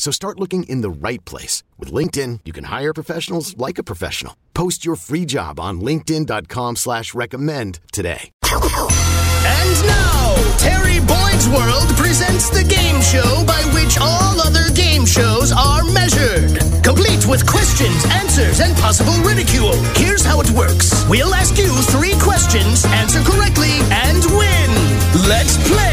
So start looking in the right place. With LinkedIn, you can hire professionals like a professional. Post your free job on linkedin.com slash recommend today. And now, Terry Boyd's World presents the game show by which all other game shows are measured. Complete with questions, answers, and possible ridicule. Here's how it works. We'll ask you three questions, answer correctly, and win. Let's play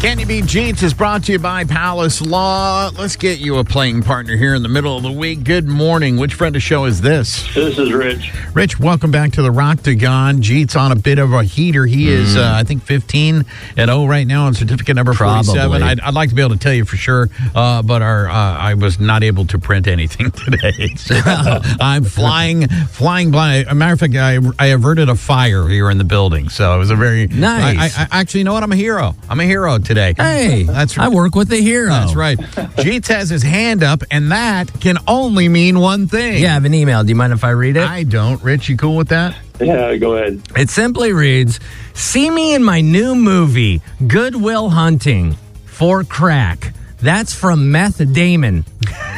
Can You Beat Jeetz is brought to you by Palace Law. Let's get you a playing partner here in the middle of the week. Good morning. Which friend of show is this? This is Rich. Rich, welcome back to the Roctagon. Jeetz on a bit of a heater. He is, uh, I think, 15 and 0 right now on certificate number 47. I'd, I'd like to be able to tell you for sure, uh, but our uh, I was not able to print anything today. So I'm flying, flying blind. As a matter of fact, I, I averted a fire here in the building. So it was a very Nice. I, I, I actually, you know what? I'm a hero. I'm a hero today. Hey, That's right. I work with the hero. That's right. Jeetz has his hand up, and that can only mean one thing. Yeah, I have an email. Do you mind if I read it? I don't. Rich, you cool with that? Yeah, go ahead. It simply reads See me in my new movie, Goodwill Hunting for Crack. That's from Meth Damon.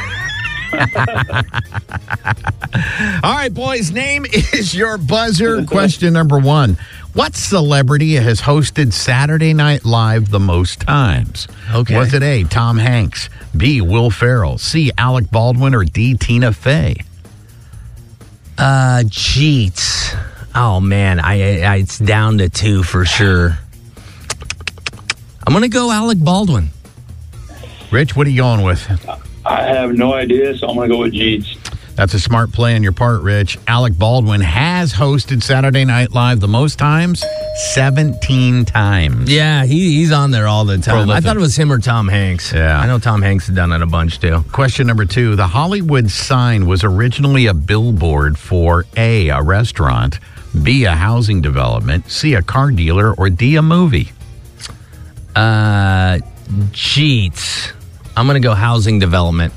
All right, boys, name is your buzzer. Question number one What celebrity has hosted Saturday Night Live the most times? Okay. Was it A, Tom Hanks, B, Will Ferrell, C, Alec Baldwin, or D, Tina Fey? Uh, Jeetz. Oh, man. I, I It's down to two for sure. I'm going to go Alec Baldwin. Rich, what are you going with? I have no idea, so I'm going to go with Jeetz. That's a smart play on your part, Rich. Alec Baldwin has hosted Saturday Night Live the most times, 17 times. Yeah, he, he's on there all the time. I thought it was him or Tom Hanks. Yeah. I know Tom Hanks has done it a bunch too. Question number two The Hollywood sign was originally a billboard for A, a restaurant, B, a housing development, C, a car dealer, or D, a movie. Uh, Jeetz. I'm going to go housing development.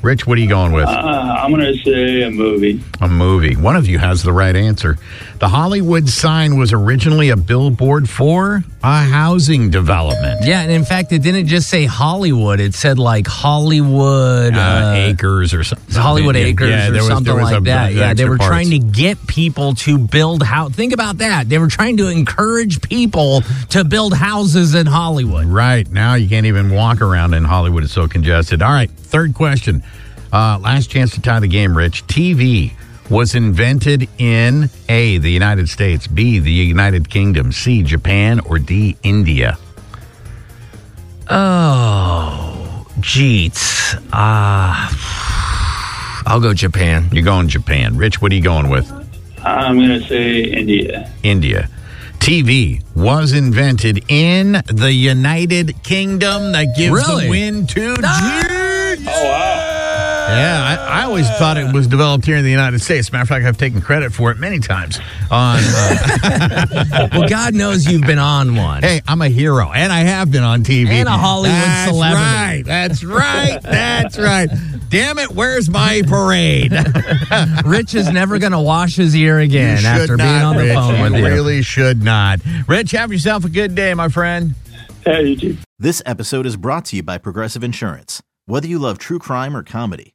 Rich, what are you going with? Uh, I'm going to say a movie. A movie. One of you has the right answer. The Hollywood sign was originally a billboard for a housing development. Yeah, and in fact, it didn't just say Hollywood. It said like Hollywood Uh, uh, acres or something. Hollywood Yeah, Acres yeah, or was- something like a- that. Yeah, they were parts. trying to get people to build house. Think about that. They were trying to encourage people to build houses in Hollywood. Right. Now you can't even walk around in Hollywood. It's so congested. All right. Third question. Uh, last chance to tie the game, Rich. TV was invented in A, the United States, B, the United Kingdom, C, Japan, or D, India. Oh, Jeetz. Ah, I'll go Japan. You're going Japan. Rich, what are you going with? I'm going to say India. India. TV was invented in the United Kingdom. That gives Really? the win to Jeetz. Wow. Yeah, I, I always thought it was developed here in the United States. Matter of fact, I've taken credit for it many times. On uh, Well, God knows you've been on one. hey, I'm a hero, and I have been on TV And a Hollywood That's celebrity. Right, that's right, that's right. Damn it, where's my parade? Rich is never going to wash his ear again after should being on the Rich. phone with you you. really should not. Rich, have yourself a good day, my friend. Hey, you too. This episode is brought to you by Progressive Insurance. Whether you love true crime or comedy,